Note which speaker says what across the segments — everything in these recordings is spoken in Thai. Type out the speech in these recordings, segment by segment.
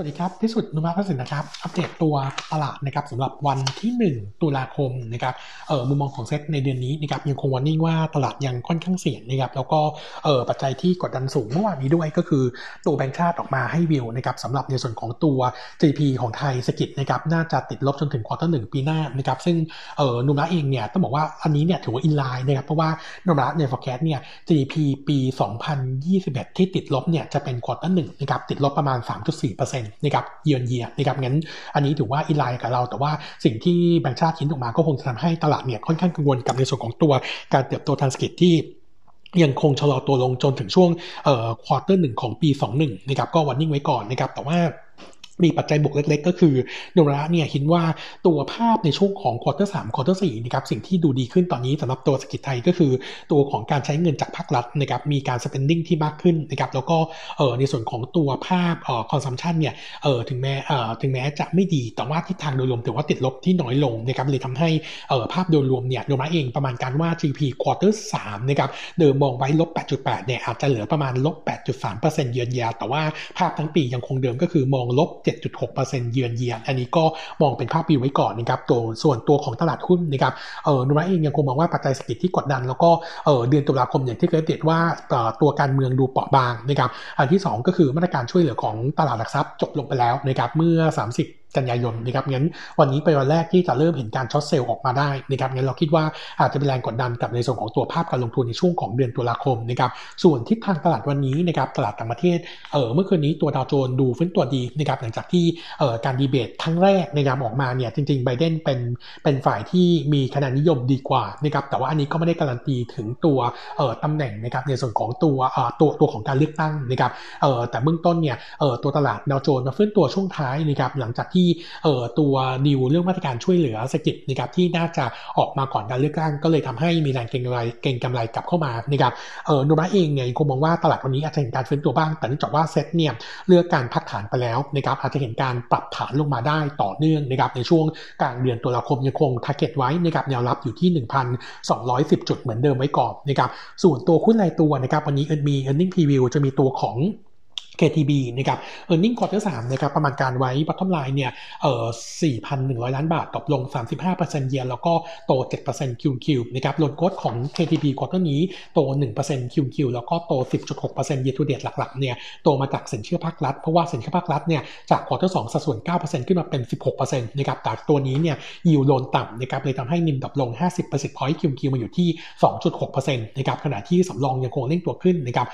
Speaker 1: สวัสดีครับพิสุทธิ์โนมูระพัฒนสินนะครับ อัปเดตตัวตลาดนะครับสำหรับวันที่ 1 ตุลาคมนะครับเออมุมมองของเซ็ตในเดือนนี้นะครับยังคง warning ว่าตลาดยังค่อนข้างเสี่ยงนะครับแล้วก็เออปัจจัยที่กดดันสูงเมื่อวานนี้ด้วยก็คือตัวแบงก์ชาติออกมาให้วิวนะครับสำหรับในส่วนของตัว GDP ของเศรษฐกิจนะครับน่าจะติดลบจนถึง quarter หนึ่งปีหน้านะครับซึ่งเออโนมูระเองเนี่ยต้องบอกว่าอันนี้เนี่ยถือว่า in line นะครับเพราะว่าโนมูระใน forecast เนี่ย GDP ปี 2021 ที่ติดลบเนี่ยจะเป็น quarter หนึ่งนะครับติดลบประมาณ 3.4%นะครับเยือนเยียนะครับงั้นอันนี้ถือว่า in line กับเรา แต่ว่าสิ่งที่แบงค์ชาติทิ้นออกมาก็คงจะทำให้ตลาดเนี่ยค่อนข้างกังวลกับในส่วนของตัวการเติบโตทางเศรษฐกิจที่ยังคงชะลอตัวลงจนถึงช่วง quarter หนึ่งของปี 21นะครับก็ warning ไว้ก่อนนะครับแต่ว่า มีปัจจัยบวกเล็กๆ ก็คือโนมูระเนี่ยคิดว่าตัวภาพในช่วงของ quarter สาม quarter สี่นะครับสิ่งที่ดูดีขึ้นตอนนี้สำหรับตัวเศรษฐกิจไทยก็คือตัวของการใช้เงินจากภาครัฐนะครับมีการ spending ที่มากขึ้นนะครับแล้วก็เออในส่วนของตัวภาพเออ consumption เนี่ยเออถึงแม้เอ่อถึงแม้จะไม่ดีแต่ว่าทิศทางโดยรวมถือว่าติดลบที่น้อยลงนะครับเลยทำให้เออภาพโดยรวมเนี่ยโนมูระเองประมาณการว่า GDP quarter สามนะครับเดิมมองไว้ลบ8.8เนี่ยอาจจะเหลือประมาณลบ8.3%เยือนยาแต่ว่าภาพทั้งปียังคงเดิมก็คือมองลบ7.6%เยือนเยียน อันนี้ก็มองเป็นภาพวิวไว้ก่อนนะครับตัวส่วนตัวของตลาดหุ้นนะครับเออโนมูระเองยังคงมองว่าปัจจัยเศรษฐกิจที่กดดัน แล้วก็เออเดือนตุลาคมอย่างที่เคยเดตว่าตัวการเมืองดูเปราะบางนะครับอันที่ 2 ก็คือมาตรการช่วยเหลือของตลาดหลักทรัพย์จบลงไปแล้วนะครับเมื่อ 30 กันยายนนะครับงั้นวันนี้เป็นวันแรกที่จะเริ่มเห็นการ short sell ออกมาได้นะครับงั้นเราคิดว่าอาจจะเป็นแรงกดดันกับในส่วนของตัวภาพการลงทุนในช่วงของเดือนตุลาคมนะครับส่วนทิศทางตลาดวันนี้นะครับตลาดต่างประเทศเออเมื่อคืนนี้ตัวดาวโจนส์ดูฟื้นตัวดีนะครับหลังจากที่เออการดีเบตครั้งแรกนะครับออกมาเนี่ยจริงๆไบเดนเป็นเป็นฝ่ายที่มีคะแนนนิยมดีกว่านะครับแต่ว่าอันนี้ก็ไม่ได้การันตีถึงตัวเออตำแหน่งนะครับในส่วนของตัวเออตัวตัวของการเลือกตั้งนะครับเออแต่เบื้องต้นเนี่ยเออตัวตลาดดาวโจนส์มาฟื้นตัวช่วงท้ายนะครับหลังจากที่เออตัวดิวเรื่องมาตรการช่วยเหลือเศรษฐกิจนะครับที่น่าจะออกมาก่อนการเลือกตั้งก็เลยทำให้มีแรงเก็งกำไรเก็งกำไรกลับเข้ามานะครับเออโนบะเองเนี่ยคงมองว่าตลาดวันนี้อาจจะเห็นการฟื้นตัวบ้าง แต่เนื่องจากว่าเซ็ตเนี่ยเลือกการพักฐานไปแล้วนะครับอาจจะเห็นการปรับฐานลงมาได้ต่อเนื่องนะครับในช่วงกลางเดือนตุลาคมยังคง target ไว้นะครับแนวรับอยู่ที่ 1,210 จุดเหมือนเดิมไว้ก่อนนะครับส่วนตัวหุ้นรายตัวนะครับวันนี้มี earning preview จะมีตัวของ KTB นะครับ e a r n i n g quarter 3นะครับประมาณการไว้ bottom line เนี่ยเอ่อ4,100 ล้านบาทตกลง 35%เยียร์แล้วก็โต7% QQ นะครับ loan growth ของ KTB quarter นี้โต1% QQ แล้วก็โต 10.6% year to date หลักๆเนี่ยโตมาจากสินเชื่อภาครัฐ เพราะว่าสินเชื่อภาครัฐเนี่ยจาก quarter 2สัดส่วน 9%ขึ้นมาเป็น 16%นะครับแต่ตัวนี้เนี่ย yield loan ต่ำนะครับเลยทำให้ NIM drop ลง 50% point QQ มาอยู่ที่ 2.6%นะครับขณะที่สำรองยังคงเร่งตัวขึ้นนะครับ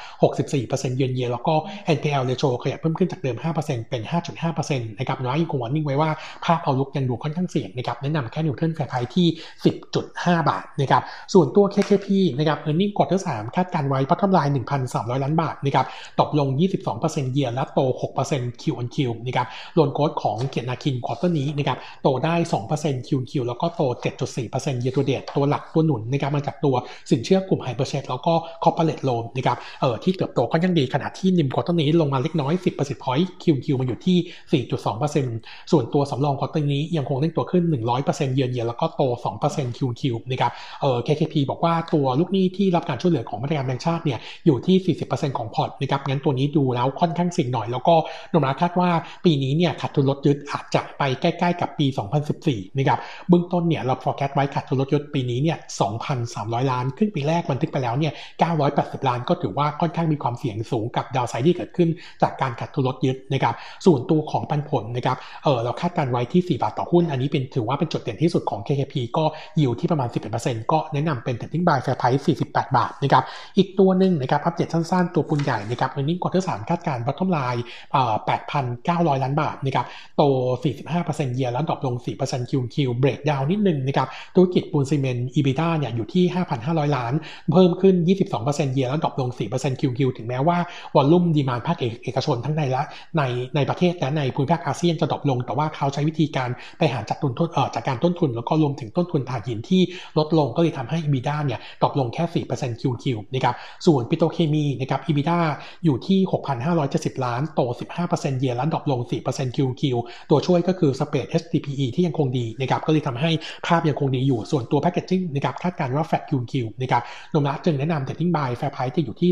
Speaker 1: 64%เยือนเยียแล้วก็ NPL ratio ขยับเพิ่มขึ้นจากเดิม 5%เป็น 5.5%นะครับโนมูระยังคง warning ไว้ว่าภาพ outlook ยังดูค่อนข้างเสี่ยงนะครับแนะนำแค่ neutral fair price ที่ 10.5 บาทนะครับส่วนตัว KKP นะครับ earning quarter 3คาดการณ์ไว้ bottom line 1,300 ล้านบาทนะครับตกลง 22%เยียร์และโต 6% Q on Q นะครับ loan growth ของเกียรตินาคิน quarter นี้นะครับโตได้ 2% Q on Q แล้วก็โต 7.4% year to date ตัวหลักตัวหนุนนะครับมาจากตัวสินเชื่อกลุ่ม hire purchase แล้วก็ corporate loan นะครับเอ่อที่เติบโตก็ยังดีขณะที่ NIM quarter นี้ลงมาเล็กน้อย 10 percent point QQ มันอยู่ที่ 4.2%ส่วนตัวสำรอง quarter นี้ยังคงเร่งตัวขึ้น 100%เยือนเยียแล้วก็โต 2% QQ นะครับเอ่อ KKP บอกว่าตัวลูกหนี้ที่รับการช่วยเหลือของมาตรการแบงก์ชาติเนี่ยอยู่ที่ 40%ของพอร์ตนะครับงั้นตัวนี้ดูแล้วค่อนข้างเสี่ยงหน่อย แล้วก็โนมูระคาดว่าปีนี้เนี่ยขาดทุนรถยึดอาจจะไปใกล้ๆกับปี 2014นะครับเบื้องต้นเนี่ยเรา forecast ไว้ขาดทุนรถยึดปีนี้เนี่ย 2,300 ล้านครึ่งปีแรกบันทึกไปแล้วเนี่ย 980 ล้านก็ถือว่าค่อนข้างมีความเสี่ยงสูงกับ downside ที่เกิดขึ้นจากการขาดทุนลดยึดนะครับส่วนตัวของปันผลนะครับเออเราคาดการไว้ที่ 4 บาทต่อหุ้น อันนี้เป็นถือว่าเป็นจุดเด่นที่สุดของ KKP ก็ยิวที่ประมาณ 11%ก็แนะนำเป็น Trading Buy Fair Price 48 บาทนะครับอีกตัวหนึ่งนะครับอัปเดตสั้นๆ ตัวปุนใหญ่นะครับ Earning Quarter 3คาดการ Bottom Line เอ่อ8,900 ล้านบาทนะครับโต 45%เยียร์แล้วดรอปลง 4% QQ เบรกดาวนิดนึงนะครับธุรกิจปูนซีเมนต์ EBITDA เนี่ยอยู่ที่ 5,500 ล้าน เพิ่มขึ้น 22% year on year แล้ว drop ลง 4% QQ ถึงแม้ว่า volume demand ภาคเอกชนทั้งในและในในประเทศและในภูมิภาคอาเซียนจะ drop ลง แต่ว่าเขาใช้วิธีการไปหาจากต้นทุนเอ่อจากการต้นทุน แล้วก็รวมถึงต้นทุนถ่านหินที่ลดลงก็เลยทำให้ EBITDA เนี่ย drop ลงแค่ 4% QQ นะครับส่วนปิโตรเคมีนะครับ EBITDA อยู่ที่ 6,570 ล้านโต 15% year on year แล้ว drop ลง 4% QQ ตัวช่วยก็คือ Spread HDPE ที่ยังคงดีนะครับก็เลยทำให้ภาพยังคงดีอยู่ส่วนตัว Packaging นะครับคาดการณ์ว่า Fat QQ นะครับนมรัจึงแนะนำ Trading Buy Fair Price จะอยู่ที่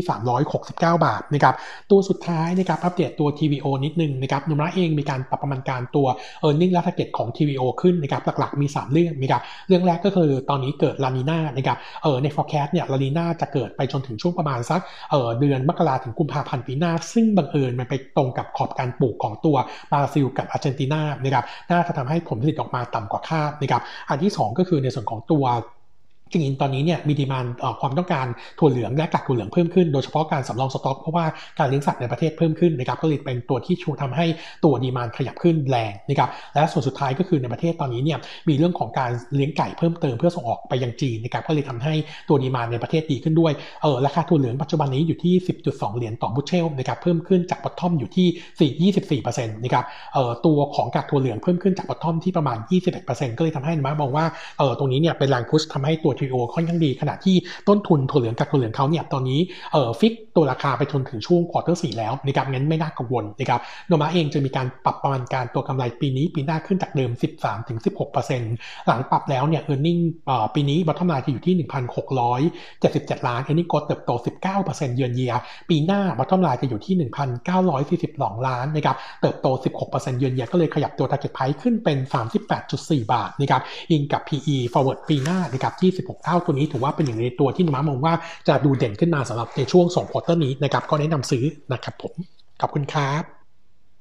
Speaker 1: 369 บาทนะครับตัวสุดท้ายายนะครับอัปเดตตัว TVO นิดนึงนะครับนุมระเองมีการปรับประมาณการตัว e a r n i n g และ target ของ TVO ขึ้นนะครับหลักๆมี 3 เรื่องนะครับเรื่องแรกก็คือตอนนี้เกิดลานีนานะครับเออใน forecast เนี่ยลานีนาจะเกิดไปจนถึงช่วงประมาณสักเออเดือนมกราถึงกุมภาพันธ์ปีหน้า ซึ่งบังเอิญมันไปตรงกับขอบการปลูกของตัวบราซิลกับอาร์เจนตินานะครับน่าจะทำให้ผลผลิตออกมาต่ำกว่าคาดนะครับอันที่ 2 ก็คือในส่วนของตัว จริงๆตอนนี้เนี่ยมี demand ความต้องการถั่วเหลืองและกากถั่วเหลืองเพิ่มขึ้นโดยเฉพาะการสำรองสต็อกเพราะว่าการเลี้ยงสัตว์ในประเทศเพิ่มขึ้นนะครับก็เลยเป็นตัวที่ชูทำให้ตัว demand ขยับขึ้นแรงนะครับและส่วนสุดท้ายก็คือในประเทศตอนนี้เนี่ยมีเรื่องของการเลี้ยงไก่เพิ่มเติมเพื่อส่งออกไปยังจีนนะครับก็เลยทำให้ตัว demand ในประเทศดีขึ้นด้วยเออราคาถั่วเหลืองปัจจุบันนี้อยู่ที่ 10.2 เหรียญต่อบุชเชลนะครับเพิ่มขึ้นจาก bottom อยู่ที่ 4 24%นะครับเออตัวของกากถั่วเหลืองเพิ่มขึ้นจาก bottom ที่ประมาณ 21%ก็เลยทำให้โนมูระมองว่าเออตรงนี้เนี่ยเป็นแรง push ทำให้ตัว TVO ค่อนข้างดี ขณะที่ต้นทุนถั่วเหลืองกากถั่วเหลืองเขาเนี่ยตอนนี้เอ่อ fix ตัวราคาไปจนถึงช่วง quarter สี่แล้วนะครับงั้นไม่น่ากังวลนะครับโนมูระเองจะมีการปรับประมาณการตัวกำไรปีนี้ปีหน้าขึ้นจากเดิม 13-16%หลังปรับแล้วเนี่ย earning ปีนี้ bottom line จะอยู่ที่ 1,677 ล้าน earning ก็เติบโต 19%เยือนเยียปีหน้า bottom line จะอยู่ที่ 1,942 ล้านนะครับเติบโต 16%เยือนเยียก็เลยขยับตัว target price ขึ้นเป็น 38.4 บาทนะครับอิงกับ PE forward ปีหน้านะครับที่16 เท่าตัวนี้ถือว่าเป็นหนึ่งในตัวที่โนมูระมองว่าจะดูเด่นขึ้นมาสำหรับในช่วง2 quarter นี้นะครับก็แนะนำซื้อนะครับผมขอบคุณครับ